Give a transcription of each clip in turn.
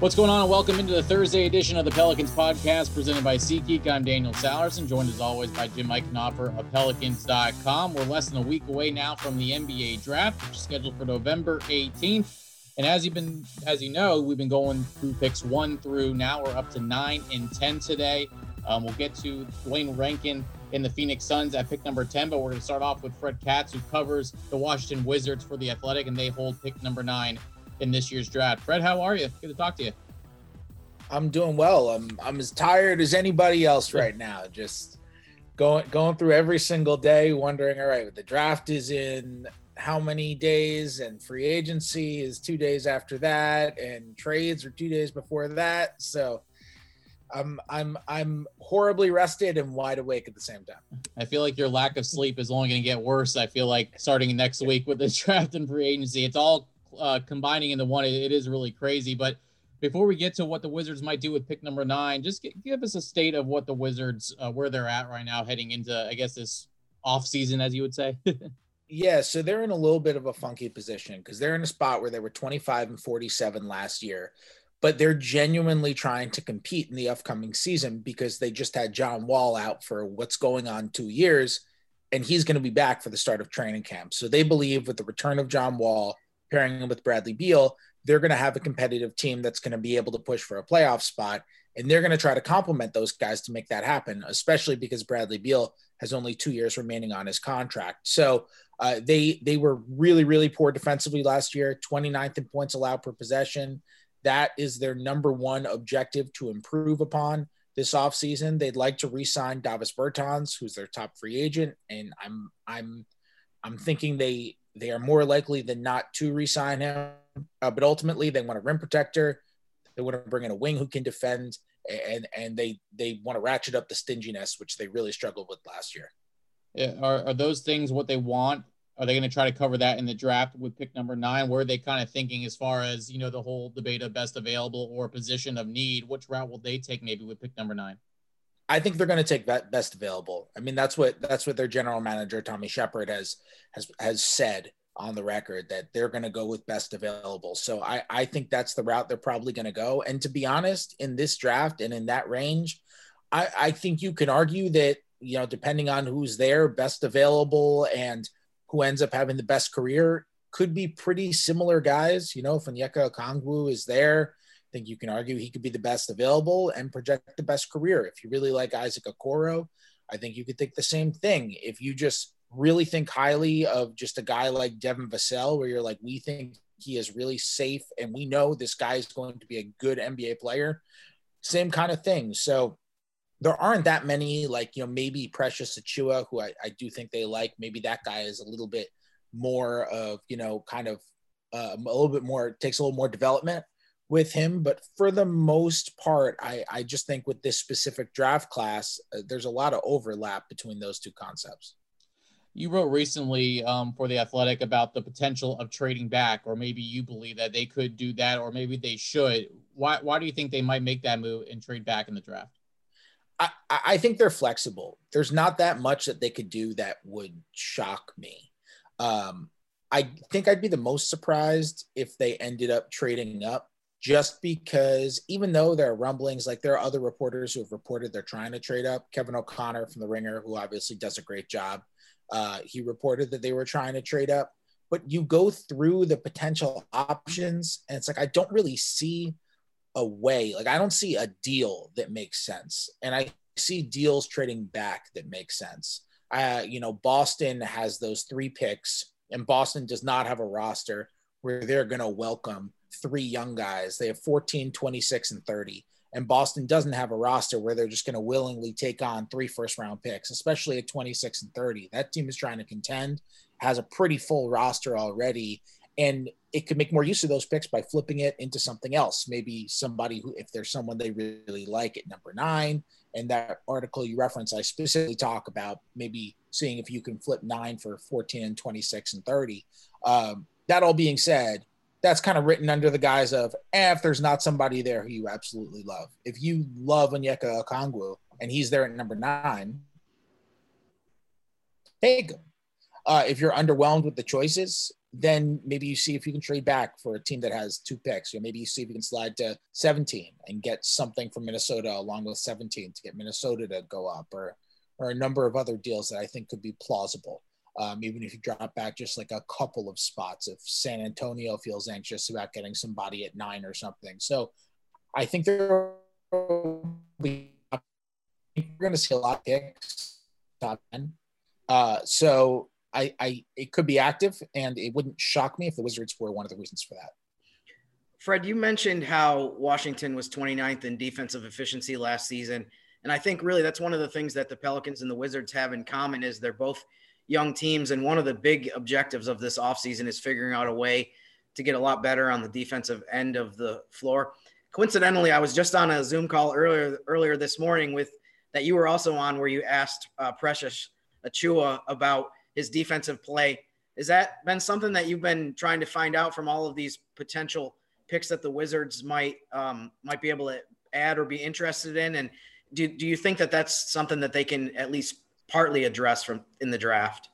What's going on? And welcome into the Thursday edition of the Pelicans podcast presented by SeatGeek. I'm Daniel Sallerson, joined as always by Jim Eichenhofer of Pelicans.com. We're less than a week away now from the NBA draft, which is scheduled for November 18th. And as you've been, as you know, we've been going through picks one through now. We're up to nine and ten today. Um, we'll get to Duane Rankin in the Phoenix Suns at pick number 10, but we're going to start off with Fred Katz, who covers the Washington Wizards for the Athletic, and they hold pick number nine in this year's draft. Fred, how are you? Good to talk to you. I'm doing well. I'm I'm as tired as anybody else right now. Just going going through every single day, wondering, all right, the draft is in how many days, and free agency is two days after that, and trades are two days before that. So I'm I'm I'm horribly rested and wide awake at the same time. I feel like your lack of sleep is only going to get worse. I feel like starting next week with the draft and free agency, it's all uh, combining into one. It, it is really crazy, but before we get to what the Wizards might do with pick number nine, just get, give us a state of what the Wizards, uh, where they're at right now, heading into, I guess, this off season, as you would say. yeah, so they're in a little bit of a funky position because they're in a spot where they were 25 and 47 last year, but they're genuinely trying to compete in the upcoming season because they just had John Wall out for what's going on two years, and he's going to be back for the start of training camp. So they believe with the return of John Wall, pairing him with Bradley Beal, they're going to have a competitive team that's going to be able to push for a playoff spot. And they're going to try to complement those guys to make that happen, especially because Bradley Beal has only two years remaining on his contract. So uh, they they were really, really poor defensively last year, 29th in points allowed per possession. That is their number one objective to improve upon this offseason. They'd like to re-sign Davis Bertans, who's their top free agent. And I'm I'm I'm thinking they they are more likely than not to re-sign him. Uh, but ultimately, they want a rim protector. They want to bring in a wing who can defend, and and they they want to ratchet up the stinginess, which they really struggled with last year. Yeah, are are those things what they want? Are they going to try to cover that in the draft with pick number nine? Where are they kind of thinking as far as you know the whole debate of best available or position of need? Which route will they take maybe with pick number nine? I think they're going to take that best available. I mean, that's what that's what their general manager Tommy Sheppard has has has said on the record that they're going to go with best available. So I I think that's the route they're probably going to go. And to be honest, in this draft and in that range, I I think you can argue that you know depending on who's there, best available and who ends up having the best career could be pretty similar guys. You know, if Onyeka Okongwu is there I think you can argue he could be the best available and project the best career. If you really like Isaac Okoro, I think you could think the same thing. If you just really think highly of just a guy like Devin Vassell, where you're like, we think he is really safe and we know this guy is going to be a good NBA player, same kind of thing. So there aren't that many, like, you know, maybe Precious Achiuwa, who I, I do think they like. Maybe that guy is a little bit more of, you know, kind of uh, a little bit more, takes a little more development with him. But for the most part, I, I just think with this specific draft class, uh, there's a lot of overlap between those two concepts. You wrote recently um, for the Athletic about the potential of trading back, or maybe you believe that they could do that, or maybe they should. Why, why do you think they might make that move and trade back in the draft? I, I think they're flexible. There's not that much that they could do that would shock me. Um, I think I'd be the most surprised if they ended up trading up just because even though there are rumblings, like there are other reporters who have reported they're trying to trade up. Kevin O'Connor from The Ringer, who obviously does a great job, uh, he reported that they were trying to trade up. But you go through the potential options, and it's like I don't really see a way. Like I don't see a deal that makes sense, and I see deals trading back that make sense. Uh, you know, Boston has those three picks, and Boston does not have a roster where they're going to welcome three young guys. They have 14, 26, and 30. And Boston doesn't have a roster where they're just going to willingly take on three first round picks, especially at 26 and 30. That team is trying to contend, has a pretty full roster already. And it could make more use of those picks by flipping it into something else. Maybe somebody who, if there's someone they really like at number nine, and that article you reference, I specifically talk about maybe seeing if you can flip nine for 14 and 26 and 30. Um, that all being said, that's kind of written under the guise of eh, if there's not somebody there who you absolutely love. If you love Onyeka Okongwu and he's there at number nine, take him. Uh, if you're underwhelmed with the choices then maybe you see if you can trade back for a team that has two picks. Or maybe you see if you can slide to 17 and get something from Minnesota along with 17 to get Minnesota to go up, or or a number of other deals that I think could be plausible. Um, even if you drop back just like a couple of spots, if San Antonio feels anxious about getting somebody at nine or something. So I think there will we're going to see a lot of picks top 10. Uh, so I, I, it could be active and it wouldn't shock me if the Wizards were one of the reasons for that. Fred, you mentioned how Washington was 29th in defensive efficiency last season. And I think really that's one of the things that the Pelicans and the Wizards have in common is they're both young teams. And one of the big objectives of this offseason is figuring out a way to get a lot better on the defensive end of the floor. Coincidentally, I was just on a Zoom call earlier earlier this morning with that you were also on where you asked uh, Precious Achiuwa about his defensive play. Has that been something that you've been trying to find out from all of these potential picks that the Wizards might um, might be able to add or be interested in? And do, do you think that that's something that they can at least partly address from in the draft?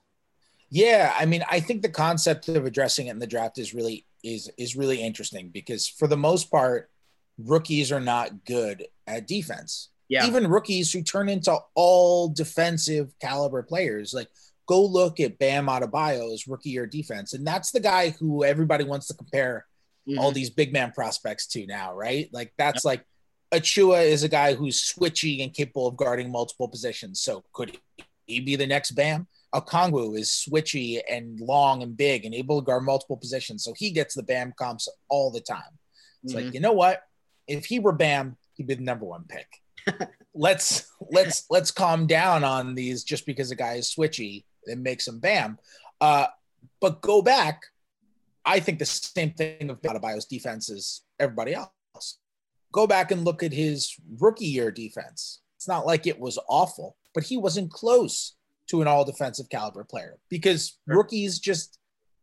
Yeah, I mean, I think the concept of addressing it in the draft is really is is really interesting because for the most part, rookies are not good at defense. Yeah. Even rookies who turn into all defensive caliber players, like go look at Bam Adebayo's rookie year defense, and that's the guy who everybody wants to compare mm-hmm. all these big man prospects to now, right? Like that's yep. like Achiuwa is a guy who's switchy and capable of guarding multiple positions. So could he be the next Bam? Okongwu is switchy and long and big and able to guard multiple positions. So he gets the Bam comps all the time. It's mm-hmm. like, you know what? If he were Bam, he'd be the number one pick. let's let's let's calm down on these just because a guy is switchy and makes him Bam. Uh, but go back. I think the same thing of Adebayo's defense as everybody else go back and look at his rookie year defense. It's not like it was awful, but he wasn't close to an all defensive caliber player because rookies just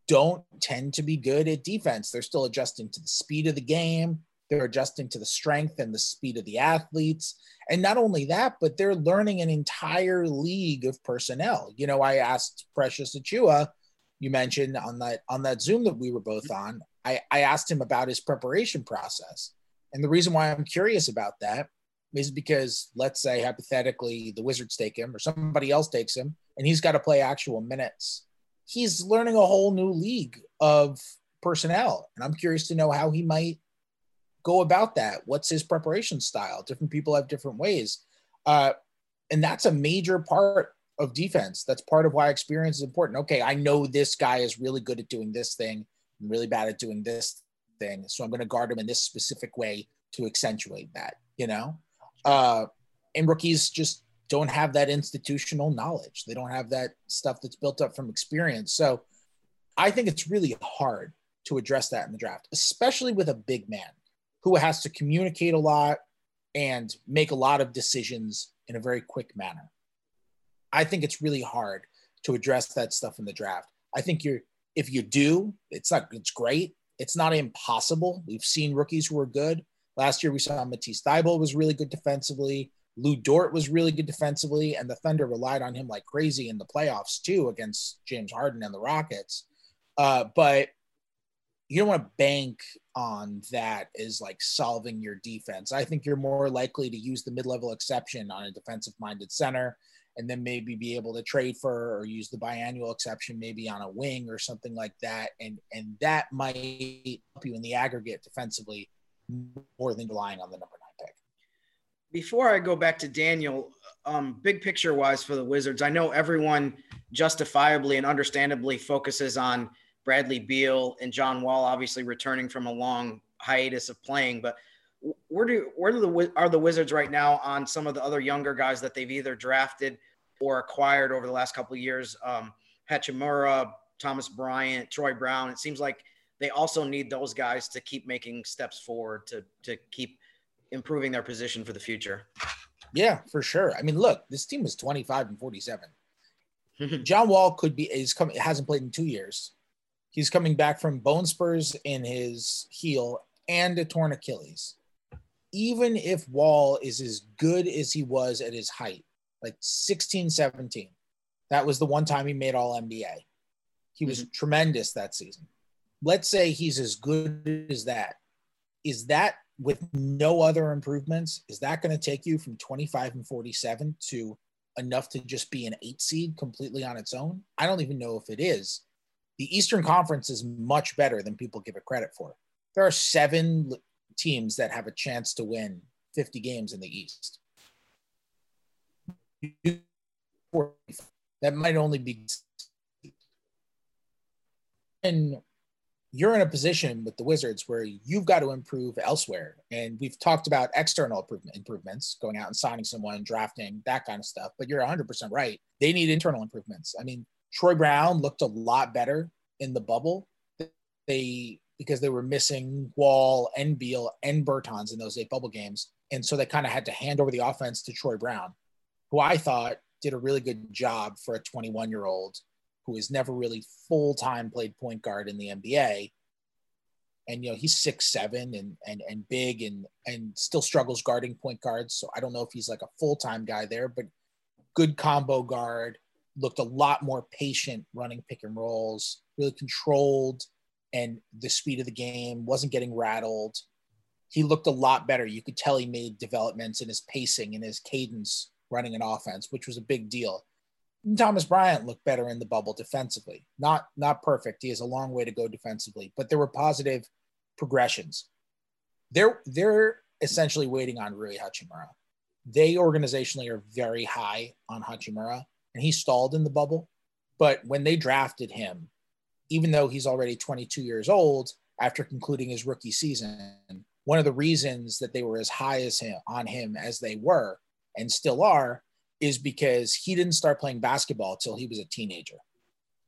don't tend to be good at defense. They're still adjusting to the speed of the game. They're adjusting to the strength and the speed of the athletes. And not only that, but they're learning an entire league of personnel. You know, I asked Precious Achiuwa, you mentioned on that on that Zoom that we were both on, I, I asked him about his preparation process. And the reason why I'm curious about that is because let's say hypothetically the Wizards take him or somebody else takes him and he's got to play actual minutes. He's learning a whole new league of personnel. And I'm curious to know how he might go about that. What's his preparation style? Different people have different ways. Uh, and that's a major part of defense. That's part of why experience is important. Okay, I know this guy is really good at doing this thing, I'm really bad at doing this thing. So I'm going to guard him in this specific way to accentuate that, you know? Uh, and rookies just don't have that institutional knowledge. They don't have that stuff that's built up from experience. So I think it's really hard to address that in the draft, especially with a big man who has to communicate a lot and make a lot of decisions in a very quick manner. I think it's really hard to address that stuff in the draft. I think you're if you do, it's not it's great it's not impossible. We've seen rookies who are good. Last year we saw Matisse Thybulle was really good defensively. Lu Dort was really good defensively, and the Thunder relied on him like crazy in the playoffs too against James Harden and the Rockets. Uh, but you don't want to bank on that as like solving your defense. I think you're more likely to use the mid-level exception on a defensive-minded center and then maybe be able to trade for or use the biannual exception maybe on a wing or something like that and and that might help you in the aggregate defensively more than relying on the number nine pick before i go back to daniel um, big picture wise for the wizards i know everyone justifiably and understandably focuses on bradley beal and john wall obviously returning from a long hiatus of playing but where do where do the are the Wizards right now on some of the other younger guys that they've either drafted or acquired over the last couple of years? Um, Hachimura, Thomas Bryant, Troy Brown. It seems like they also need those guys to keep making steps forward to to keep improving their position for the future. Yeah, for sure. I mean, look, this team is 25 and 47. John Wall could be is coming hasn't played in two years. He's coming back from bone spurs in his heel and a torn Achilles even if Wall is as good as he was at his height, like 16, 17, that was the one time he made all NBA. He was mm-hmm. tremendous that season. Let's say he's as good as that. Is that with no other improvements? Is that going to take you from 25 and 47 to enough to just be an eight seed completely on its own? I don't even know if it is. The Eastern Conference is much better than people give it credit for. There are seven teams that have a chance to win 50 games in the East. That might only be. And you're in a position with the Wizards where you've got to improve elsewhere. And we've talked about external improvements, going out and signing someone, drafting, that kind of stuff. But you're 100% right. They need internal improvements. I mean, Troy Brown looked a lot better in the bubble. They because they were missing Wall and Beal and Bertans in those eight bubble games. And so they kind of had to hand over the offense to Troy Brown, who I thought did a really good job for a 21 year old who has never really full time played point guard in the NBA. And you know he's six seven and and and big and and still struggles guarding point guards. So I don't know if he's like a full time guy there, but good combo guard. Looked a lot more patient running pick and rolls. Really controlled and the speed of the game wasn't getting rattled. He looked a lot better. You could tell he made developments in his pacing and his cadence running an offense, which was a big deal. Thomas Bryant looked better in the bubble defensively. Not not perfect. He has a long way to go defensively, but there were positive progressions. They're they're essentially waiting on Rui Hachimura. They organizationally are very high on Hachimura, and he stalled in the bubble. But when they drafted him, even though he's already 22 years old after concluding his rookie season, one of the reasons that they were as high as him on him as they were and still are is because he didn't start playing basketball until he was a teenager.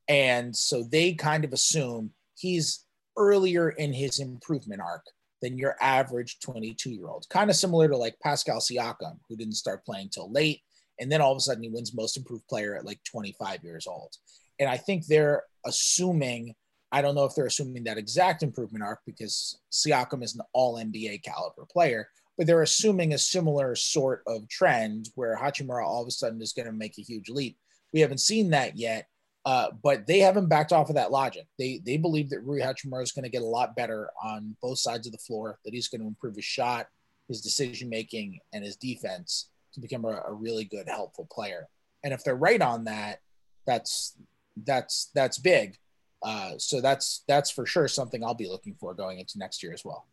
And so they kind of assume he's earlier in his improvement arc than your average 22 year old. Kind of similar to like Pascal Siakam, who didn't start playing till late. And then all of a sudden he wins most improved player at like 25 years old. And I think they're assuming, I don't know if they're assuming that exact improvement arc because Siakam is an all NBA caliber player, but they're assuming a similar sort of trend where Hachimura all of a sudden is going to make a huge leap. We haven't seen that yet, uh, but they haven't backed off of that logic. They they believe that Rui Hachimura is going to get a lot better on both sides of the floor, that he's going to improve his shot, his decision making, and his defense to become a, a really good, helpful player. And if they're right on that, that's that's that's big. Uh, so that's that's for sure something I'll be looking for going into next year as well.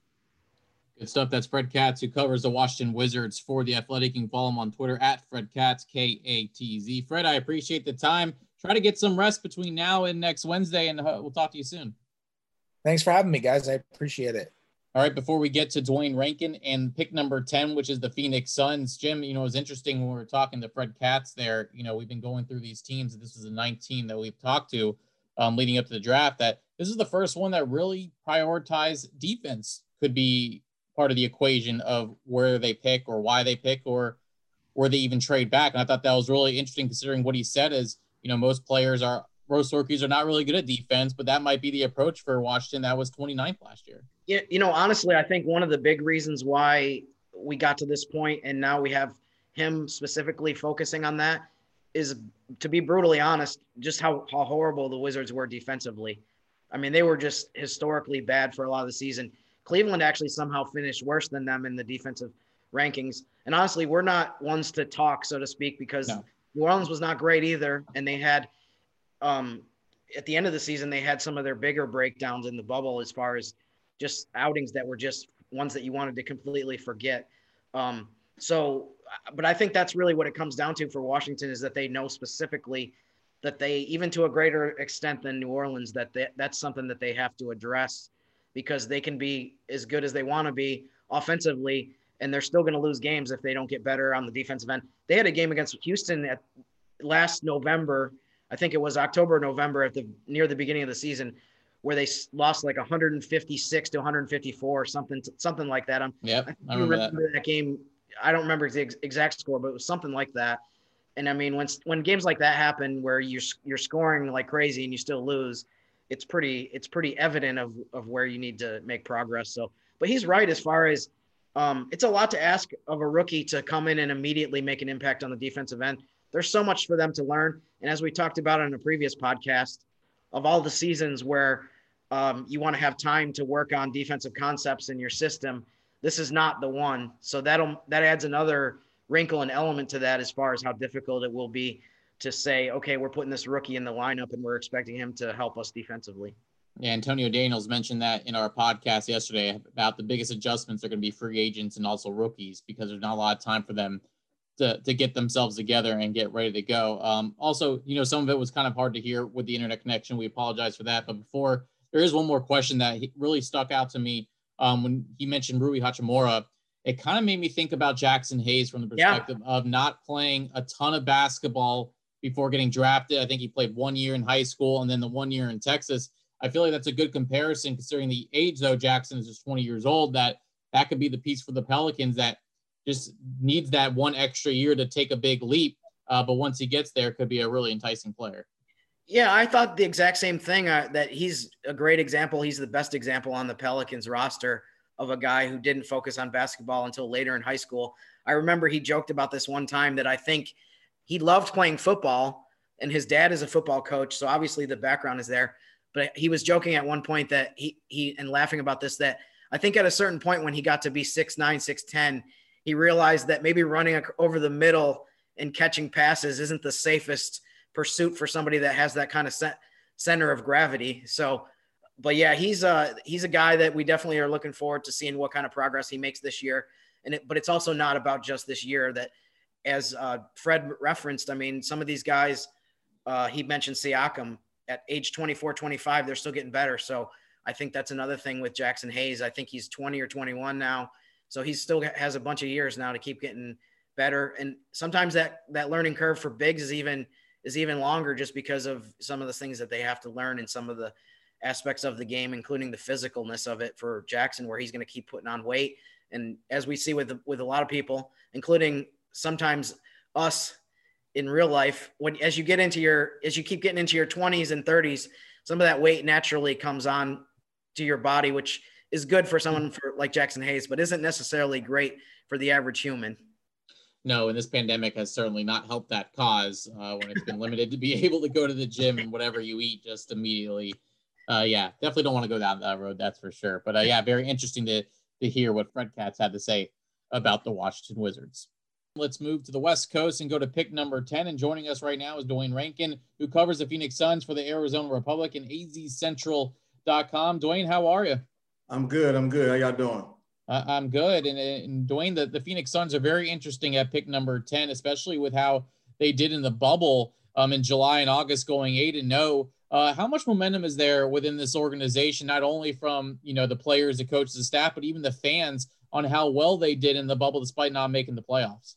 Good stuff. That's Fred Katz, who covers the Washington Wizards for the Athletic. You can follow him on Twitter at Fred Katz, K A T Z. Fred, I appreciate the time. Try to get some rest between now and next Wednesday, and uh, we'll talk to you soon. Thanks for having me, guys. I appreciate it. All right, before we get to Duane Rankin and pick number 10, which is the Phoenix Suns, Jim, you know, it was interesting when we were talking to Fred Katz there. You know, we've been going through these teams. This is the 19 that we've talked to um, leading up to the draft. That this is the first one that really prioritized defense could be part of the equation of where they pick or why they pick or where they even trade back. And I thought that was really interesting considering what he said is, you know, most players are most rookies are not really good at defense, but that might be the approach for Washington. That was 29th last year. Yeah, you know, honestly, I think one of the big reasons why we got to this point and now we have him specifically focusing on that is to be brutally honest, just how, how horrible the Wizards were defensively. I mean, they were just historically bad for a lot of the season. Cleveland actually somehow finished worse than them in the defensive rankings. And honestly, we're not ones to talk, so to speak, because no. New Orleans was not great either. And they had um, at the end of the season, they had some of their bigger breakdowns in the bubble as far as just outings that were just ones that you wanted to completely forget. Um, so, but I think that's really what it comes down to for Washington is that they know specifically that they, even to a greater extent than New Orleans, that they, that's something that they have to address because they can be as good as they want to be offensively, and they're still going to lose games if they don't get better on the defensive end. They had a game against Houston at last November I think it was October, November at the near the beginning of the season where they lost like 156 to 154, something something like that. Um, I'm, yeah, I, I remember, remember that. that. game. I don't remember the exact score, but it was something like that. And I mean, when when games like that happen, where you're you're scoring like crazy and you still lose, it's pretty it's pretty evident of of where you need to make progress. So, but he's right as far as um, it's a lot to ask of a rookie to come in and immediately make an impact on the defensive end there's so much for them to learn. And as we talked about on a previous podcast, of all the seasons where um, you want to have time to work on defensive concepts in your system, this is not the one. So that'll that adds another wrinkle and element to that as far as how difficult it will be to say, okay, we're putting this rookie in the lineup and we're expecting him to help us defensively. Yeah, Antonio Daniels mentioned that in our podcast yesterday about the biggest adjustments are going to be free agents and also rookies because there's not a lot of time for them to, to get themselves together and get ready to go. Um, also, you know, some of it was kind of hard to hear with the internet connection. We apologize for that. But before there is one more question that really stuck out to me um, when he mentioned Rui Hachimura. It kind of made me think about Jaxson Hayes from the perspective yeah. of not playing a ton of basketball before getting drafted. I think he played one year in high school and then the one year in Texas. I feel like that's a good comparison considering the age, though. Jaxson is just 20 years old. That that could be the piece for the Pelicans that just needs that one extra year to take a big leap. Uh, but once he gets there, could be a really enticing player. Yeah, I thought the exact same thing. Uh, that he's a great example. He's the best example on the Pelicans roster of a guy who didn't focus on basketball until later in high school. I remember he joked about this one time that I think he loved playing football, and his dad is a football coach, so obviously the background is there. But he was joking at one point that he he and laughing about this that I think at a certain point when he got to be six nine, six ten, he realized that maybe running over the middle and catching passes isn't the safest pursuit for somebody that has that kind of center of gravity. So, but yeah, he's a he's a guy that we definitely are looking forward to seeing what kind of progress he makes this year. And it, but it's also not about just this year. That as uh, Fred referenced, I mean, some of these guys, uh, he mentioned Siakam at age 24, 25, they're still getting better. So I think that's another thing with Jaxson Hayes. I think he's 20 or 21 now. So he still has a bunch of years now to keep getting better. And sometimes that that learning curve for bigs is even is even longer just because of some of the things that they have to learn and some of the aspects of the game, including the physicalness of it for Jaxson, where he's going to keep putting on weight. And as we see with with a lot of people, including sometimes us in real life, when as you get into your as you keep getting into your 20s and 30s, some of that weight naturally comes on to your body, which is good for someone for like Jaxson Hayes, but isn't necessarily great for the average human no, and this pandemic has certainly not helped that cause uh, when it's been limited to be able to go to the gym and whatever you eat just immediately. Uh, yeah, definitely don't want to go down that road. That's for sure. But uh, yeah, very interesting to to hear what Fred Katz had to say about the Washington Wizards. Let's move to the West Coast and go to pick number 10. And joining us right now is Duane Rankin, who covers the Phoenix Suns for the Arizona Republic and azcentral.com. Duane, how are you? I'm good. I'm good. How y'all doing? Uh, I'm good. And, and Duane, the, the Phoenix Suns are very interesting at pick number 10, especially with how they did in the bubble um, in July and August going 8 and 0. Uh, how much momentum is there within this organization, not only from you know the players, the coaches, the staff, but even the fans on how well they did in the bubble despite not making the playoffs?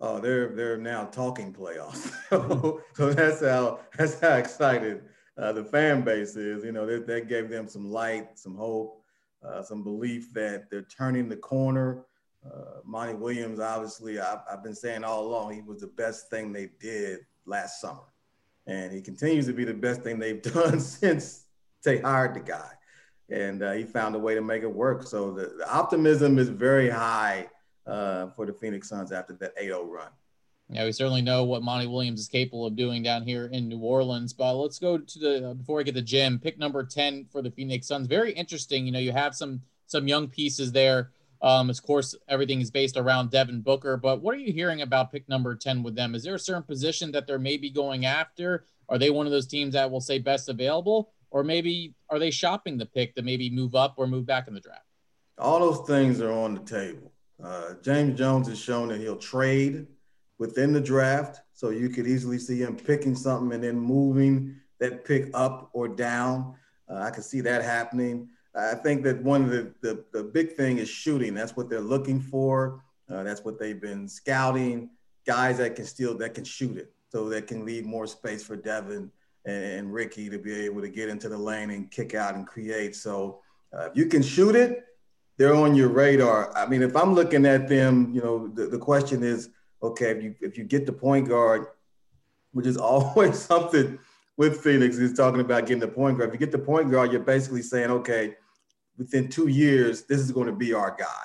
Oh, they're they're now talking playoffs. so that's how that's how excited uh, the fan base is. You know, that, that gave them some light, some hope uh, some belief that they're turning the corner. Uh, Monty Williams, obviously, I've, I've, been saying all along, he was the best thing they did last summer. And he continues to be the best thing they've done since they hired the guy. And uh, he found a way to make it work. So the, the optimism is very high uh, for the Phoenix Suns after that 8 0 run. Yeah, we certainly know what Monty Williams is capable of doing down here in New Orleans. But let's go to the before I get the gym. Pick number ten for the Phoenix Suns. Very interesting. You know, you have some some young pieces there. Um, of course, everything is based around Devin Booker. But what are you hearing about pick number ten with them? Is there a certain position that they're maybe going after? Are they one of those teams that will say best available, or maybe are they shopping the pick to maybe move up or move back in the draft? All those things are on the table. Uh, James Jones has shown that he'll trade within the draft. So you could easily see him picking something and then moving that pick up or down. Uh, I could see that happening. I think that one of the, the, the big thing is shooting. That's what they're looking for. Uh, that's what they've been scouting. Guys that can still that can shoot it, so that can leave more space for Devin and, and Ricky to be able to get into the lane and kick out and create. So uh, if you can shoot it, they're on your radar. I mean, if I'm looking at them, you know, the, the question is, okay, if you if you get the point guard, which is always something with Phoenix is talking about getting the point guard. If you get the point guard, you're basically saying, okay, within two years, this is going to be our guy.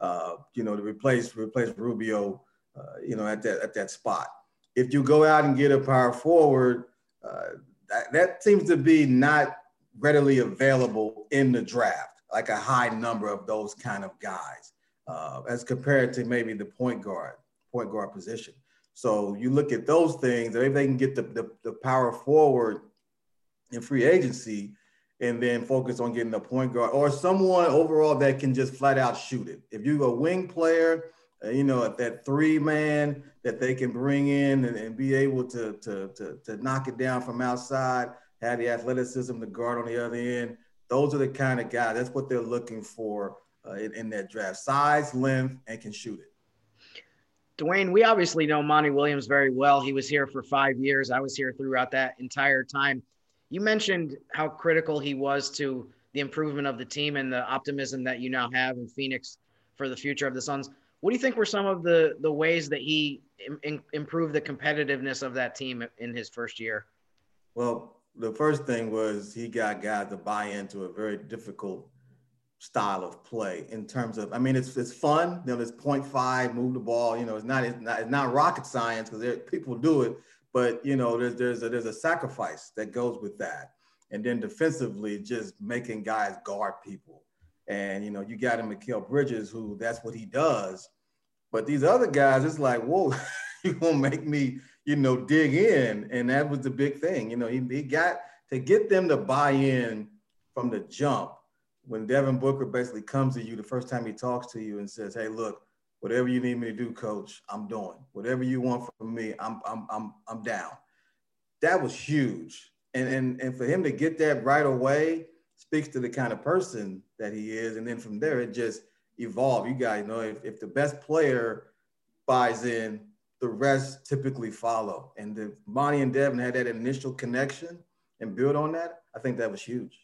Uh, you know, to replace replace Rubio, uh, you know, at that at that spot. If you go out and get a power forward, uh, that, that seems to be not readily available in the draft, like a high number of those kind of guys, uh, as compared to maybe the point guard, point guard position. So you look at those things, if they can get the, the, the power forward in free agency and then focus on getting the point guard or someone overall that can just flat out shoot it. If you're a wing player, uh, you know, that three man that they can bring in and, and be able to, to, to, to knock it down from outside, have the athleticism to guard on the other end. Those are the kind of guys. That's what they're looking for uh, in, in that draft: size, length, and can shoot it. Duane, we obviously know Monty Williams very well. He was here for five years. I was here throughout that entire time. You mentioned how critical he was to the improvement of the team and the optimism that you now have in Phoenix for the future of the Suns. What do you think were some of the the ways that he improved the competitiveness of that team in his first year? Well, the first thing was he got guys to buy into a very difficult style of play in terms of I mean it's it's fun. You know, it's 0.5, move the ball. You know, it's not it's not, it's not rocket science because people do it, but you know, there's there's a, there's a sacrifice that goes with that. And then defensively, just making guys guard people. And you know, you got him Mikal Bridges, who that's what he does. But these other guys, it's like, whoa, you gonna make me, you know, dig in. And that was the big thing. You know, he, he got to get them to buy in from the jump. When Devin Booker basically comes to you the first time he talks to you and says, Hey, look, whatever you need me to do, coach, I'm doing. Whatever you want from me, I'm I'm I'm I'm down. That was huge. And and and for him to get that right away speaks to the kind of person that he is. And then from there, it just evolved. You guys know if, if the best player buys in, the rest typically follow. And the Monty and Devin had that initial connection and build on that. I think that was huge.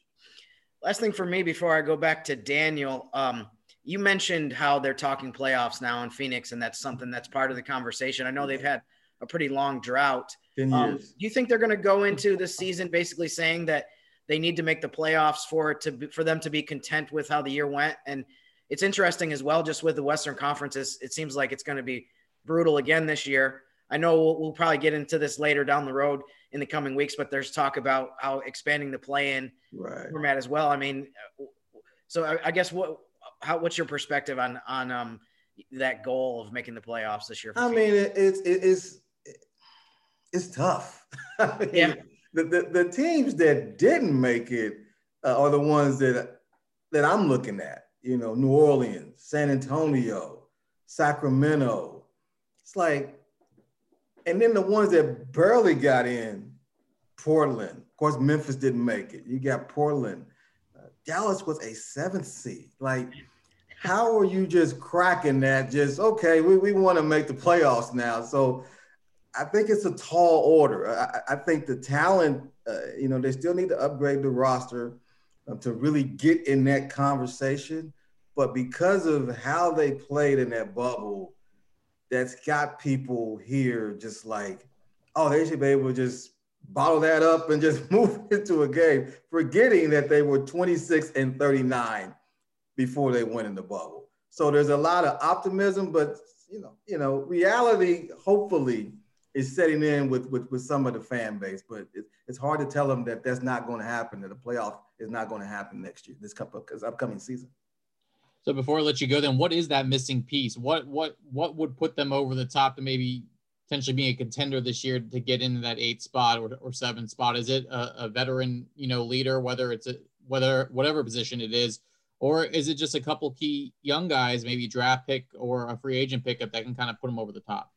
Last thing for me before I go back to Daniel, um, you mentioned how they're talking playoffs now in Phoenix, and that's something that's part of the conversation. I know they've had a pretty long drought. Um, do you think they're going to go into this season basically saying that they need to make the playoffs for it to be, for them to be content with how the year went? And it's interesting as well, just with the Western Conferences, it seems like it's going to be brutal again this year. I know we'll, we'll, probably get into this later down the road in the coming weeks, but there's talk about how expanding the play-in right. format as well. I mean, so I, I, guess what how what's your perspective on on um, that goal of making the playoffs this year? I mean, it, it's it, it's it's tough. I mean, yeah, the, the, the teams that didn't make it uh, are the ones that that I'm looking at. You know, New Orleans, San Antonio, Sacramento. It's like, and then the ones that barely got in, Portland. Of course, Memphis didn't make it. You got Portland. Uh, Dallas was a seventh seed. Like, how are you just cracking that? Just okay, we, we want to make the playoffs now. So I think it's a tall order. I, I think the talent, uh, you know, they still need to upgrade the roster um, to really get in that conversation. But because of how they played in that bubble, that's got people here just like, oh, they should be able to just bottle that up and just move into a game, forgetting that they were 26 and 39 before they went in the bubble. So there's a lot of optimism, but you know, you know, reality hopefully is setting in with, with, with some of the fan base, but it, it's hard to tell them that that's not going to happen, that the playoff is not going to happen next year, this couple because uh, upcoming season. So before I let you go, then what is that missing piece? What what what would put them over the top to maybe potentially being a contender this year to get into that eight spot or, or seven spot? Is it a, a veteran, you know, leader, whether it's a whether whatever position it is, or is it just a couple key young guys, maybe draft pick or a free agent pickup that can kind of put them over the top?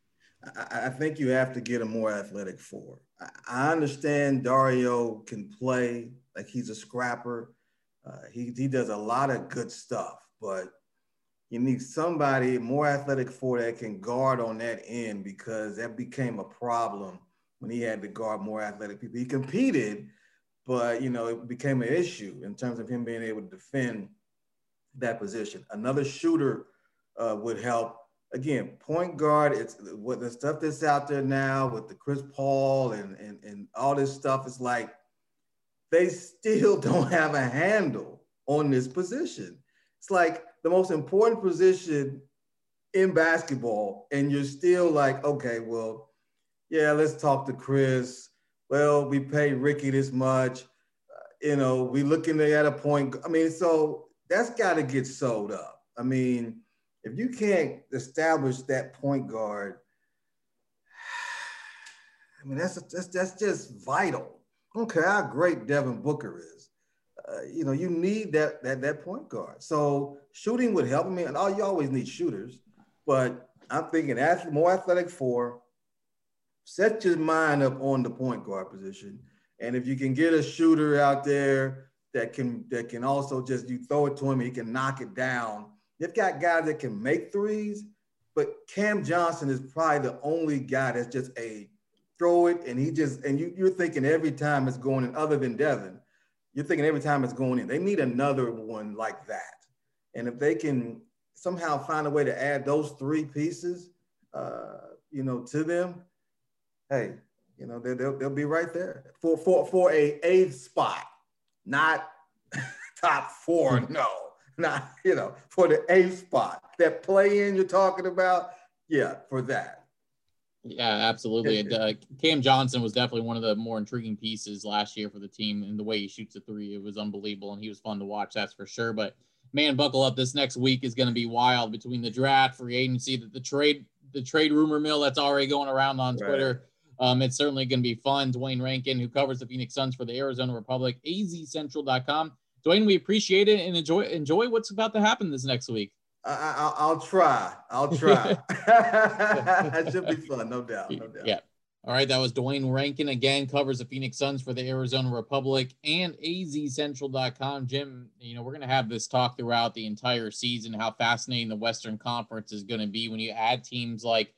I, think you have to get a more athletic four. I, understand Dario can play like he's a scrapper. Uh, he, he does a lot of good stuff, but you need somebody more athletic for that can guard on that end because that became a problem when he had to guard more athletic people. He competed, but you know it became an issue in terms of him being able to defend that position. Another shooter uh, would help again, point guard, it's what the stuff that's out there now with the Chris Paul and, and, and all this stuff is like they still don't have a handle on this position. It's like the most important position in basketball, and you're still like, okay, well, yeah, let's talk to Chris. well, we pay Ricky this much. Uh, you know, we looking at a point. I mean, so that's got to get sold up. I mean, if you can't establish that point guard, I mean, that's that's that's just vital. Okay, how great Devin Booker is. Uh, you know, you need that that that point guard. So shooting would help. I mean, all you always need shooters, but I'm thinking athlete, more athletic four. Set your mind up on the point guard position, and if you can get a shooter out there that can that can also just you throw it to him, he can knock it down. You've got guys that can make threes, but Cam Johnson is probably the only guy that's just a throw it and he just and you, you're thinking every time it's going in, other than Devin, you're thinking every time it's going in. They need another one like that. And if they can somehow find a way to add those three pieces, uh, you know, to them, hey, you know, they, they'll, they'll be right there for for for a eighth spot, not top four. Hmm. No, not you know for the eighth spot. That play in you're talking about, yeah, for that. Yeah, absolutely. And, uh, Cam Johnson was definitely one of the more intriguing pieces last year for the team, and the way he shoots a three, it was unbelievable, and he was fun to watch. That's for sure. But man, buckle up. This next week is going to be wild between the draft, free agency, the, the trade, the trade rumor mill that's already going around on Twitter. Right. Um, it's certainly going to be fun. Duane Rankin, who covers the Phoenix Suns for the Arizona Republic, azcentral.com. Duane, we appreciate it and enjoy enjoy what's about to happen this next week. I, will try. I'll try. that should be fun, no doubt. No doubt. Yeah. All right, that was Duane Rankin again, covers the Phoenix Suns for the Arizona Republic and azcentral.com. Jim, you know, we're going to have this talk throughout the entire season how fascinating the Western Conference is going to be when you add teams like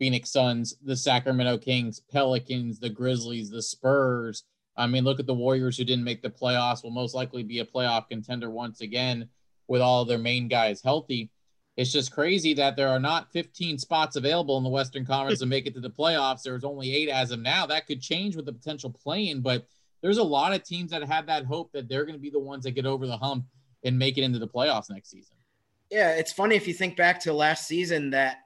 Phoenix Suns, the Sacramento Kings, Pelicans, the Grizzlies, the Spurs. I mean, look at the Warriors who didn't make the playoffs, will most likely be a playoff contender once again with all their main guys healthy. It's just crazy that there are not 15 spots available in the Western Conference to make it to the playoffs. There's only eight as of now. That could change with the potential play-in, but there's a lot of teams that have that hope that they're going to be the ones that get over the hump and make it into the playoffs next season. Yeah, it's funny if you think back to last season that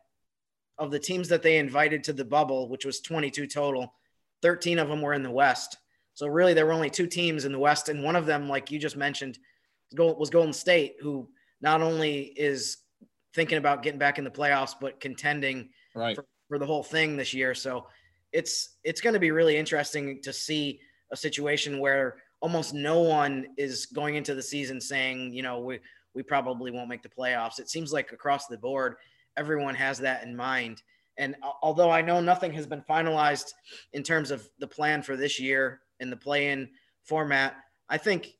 of the teams that they invited to the bubble, which was 22 total, 13 of them were in the West. So really, there were only two teams in the West, and one of them, like you just mentioned, was Golden State, who not only is thinking about getting back in the playoffs, but contending right. for, for the whole thing this year. So it's it's going to be really interesting to see a situation where almost no one is going into the season saying, you know, we we probably won't make the playoffs. It seems like across the board, everyone has that in mind. And although I know nothing has been finalized in terms of the plan for this year in the play-in format, I think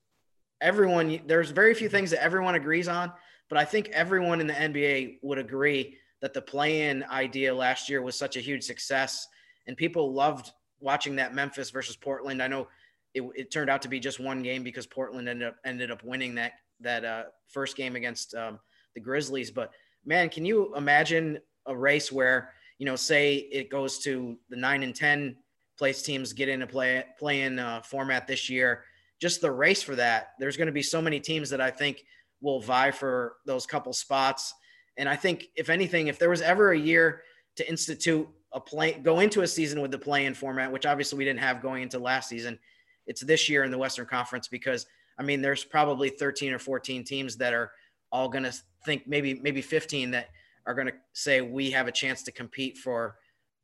everyone there's very few things that everyone agrees on, but I think everyone in the NBA would agree that the play-in idea last year was such a huge success, and people loved watching that Memphis versus Portland. I know it, it turned out to be just one game because Portland ended up ended up winning that that uh, first game against um, the Grizzlies. But man, can you imagine a race where you know, say it goes to the nine and ten place teams get in a play play in uh, format this year just the race for that. There's going to be so many teams that I think will vie for those couple spots. And I think, if anything, if there was ever a year to institute a play, go into a season with the play in format, which obviously we didn't have going into last season, it's this year in the Western Conference because, I mean, there's probably 13 or 14 teams that are all going to think maybe, maybe 15 that are going to say we have a chance to compete for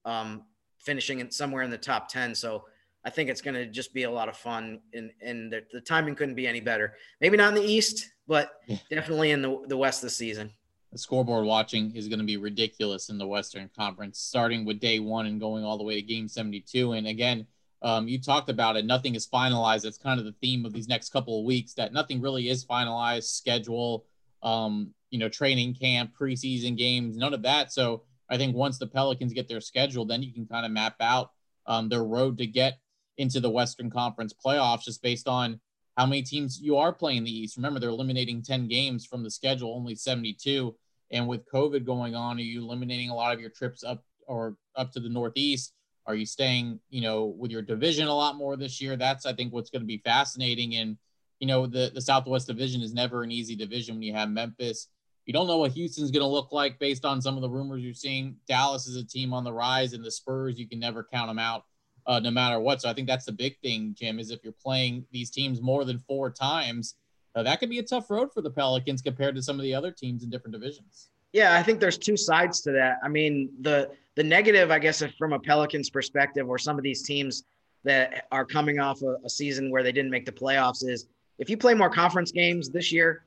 um, finishing in somewhere in the top 10. So, I think it's going to just be a lot of fun, and and the, the timing couldn't be any better. Maybe not in the East, but definitely in the the West this season. The scoreboard watching is going to be ridiculous in the Western Conference, starting with day one and going all the way to Game 72. And again, um, you talked about it. Nothing is finalized. That's kind of the theme of these next couple of weeks. That nothing really is finalized. Schedule, um, you know, training camp, preseason games, none of that. So I think once the Pelicans get their schedule, then you can kind of map out um, their road to get into the Western Conference playoffs just based on how many teams you are playing the East. Remember, they're eliminating 10 games from the schedule, only 72. And with COVID going on, are you eliminating a lot of your trips up or up to the Northeast? Are you staying, you know, with your division a lot more this year? That's, I think, what's going to be fascinating. And, you know, the, the Southwest Division is never an easy division when you have Memphis. You don't know what Houston's going to look like based on some of the rumors you're seeing. Dallas is a team on the rise, and the Spurs, you can never count them out uh, no matter what. So I think that's the big thing, Jim, is if you're playing these teams more than four times, uh, that could be a tough road for the Pelicans compared to some of the other teams in different divisions. Yeah, I think there's two sides to that. I mean, the the negative, I guess, from a Pelicans perspective, or some of these teams that are coming off a, a season where they didn't make the playoffs, is if you play more conference games this year,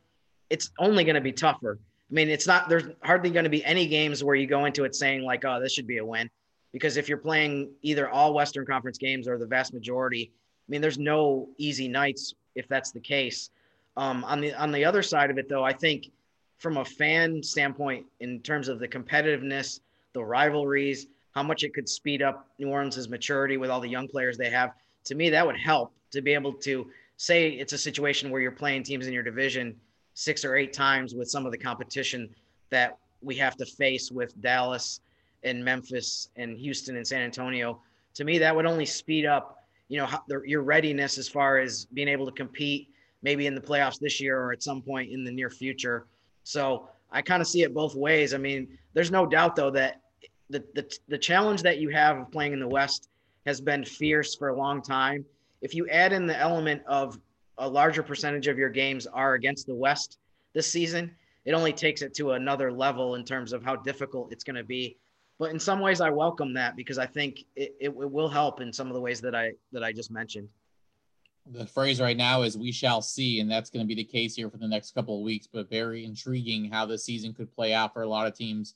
it's only going to be tougher. I mean, it's not. There's hardly going to be any games where you go into it saying like, "Oh, this should be a win," because if you're playing either all Western Conference games or the vast majority, I mean, there's no easy nights if that's the case. Um, on the on the other side of it, though, I think from a fan standpoint, in terms of the competitiveness, the rivalries, how much it could speed up New Orleans' maturity with all the young players they have, to me, that would help to be able to say it's a situation where you're playing teams in your division six or eight times with some of the competition that we have to face with Dallas and Memphis and Houston and San Antonio. To me, that would only speed up, you know, your readiness as far as being able to compete maybe in the playoffs this year or at some point in the near future. So I kind of see it both ways. I mean, there's no doubt though that the, the the challenge that you have of playing in the West has been fierce for a long time. If you add in the element of a larger percentage of your games are against the West this season, it only takes it to another level in terms of how difficult it's going to be. But in some ways, I welcome that because I think it, it, it will help in some of the ways that I that I just mentioned. The phrase right now is we shall see and that's going to be the case here for the next couple of weeks but very intriguing how the season could play out for a lot of teams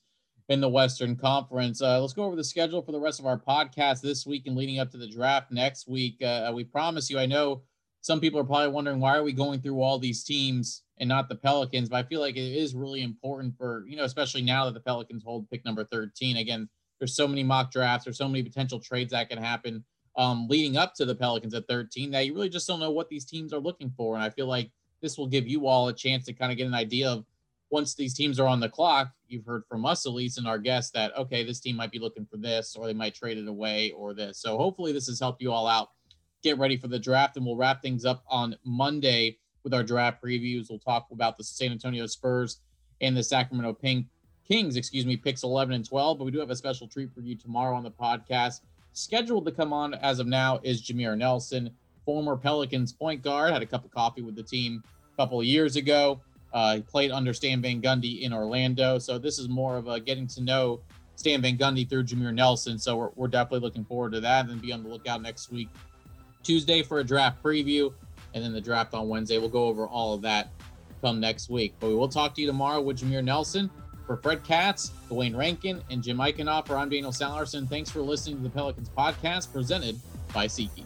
in the western conference. Uh, let's go over the schedule for the rest of our podcast this week and leading up to the draft next week. Uh, we promise you i know some people are probably wondering why are we going through all these teams and not the pelicans but i feel like it is really important for you know especially now that the pelicans hold pick number 13 again there's so many mock drafts there's so many potential trades that can happen um, leading up to the Pelicans at 13 that you really just don't know what these teams are looking for. And I feel like this will give you all a chance to kind of get an idea of once these teams are on the clock, you've heard from us at least and our guests that okay, this team might be looking for this, or they might trade it away, or this. So hopefully this has helped you all out. Get ready for the draft, and we'll wrap things up on Monday with our draft previews. We'll talk about the San Antonio Spurs and the Sacramento Kings, excuse me, picks 11 and 12. But we do have a special treat for you tomorrow on the podcast. Scheduled to come on as of now is Jameer Nelson, former Pelicans point guard, had a cup of coffee with the team a couple of years ago. Uh, he played under Stan Van Gundy in Orlando. So this is more of a getting to know Stan Van Gundy through Jameer Nelson. So we're, we're definitely looking forward to that and be on the lookout next week, Tuesday for a draft preview, and then the draft on Wednesday. We'll go over all of that come next week. But we will talk to you tomorrow with Jameer Nelson. For Fred Katz, Duane Rankin, and Jim Eichenhofer, I'm Daniel Sallerson. Thanks for listening to the Pelicans podcast presented by SeatGeek.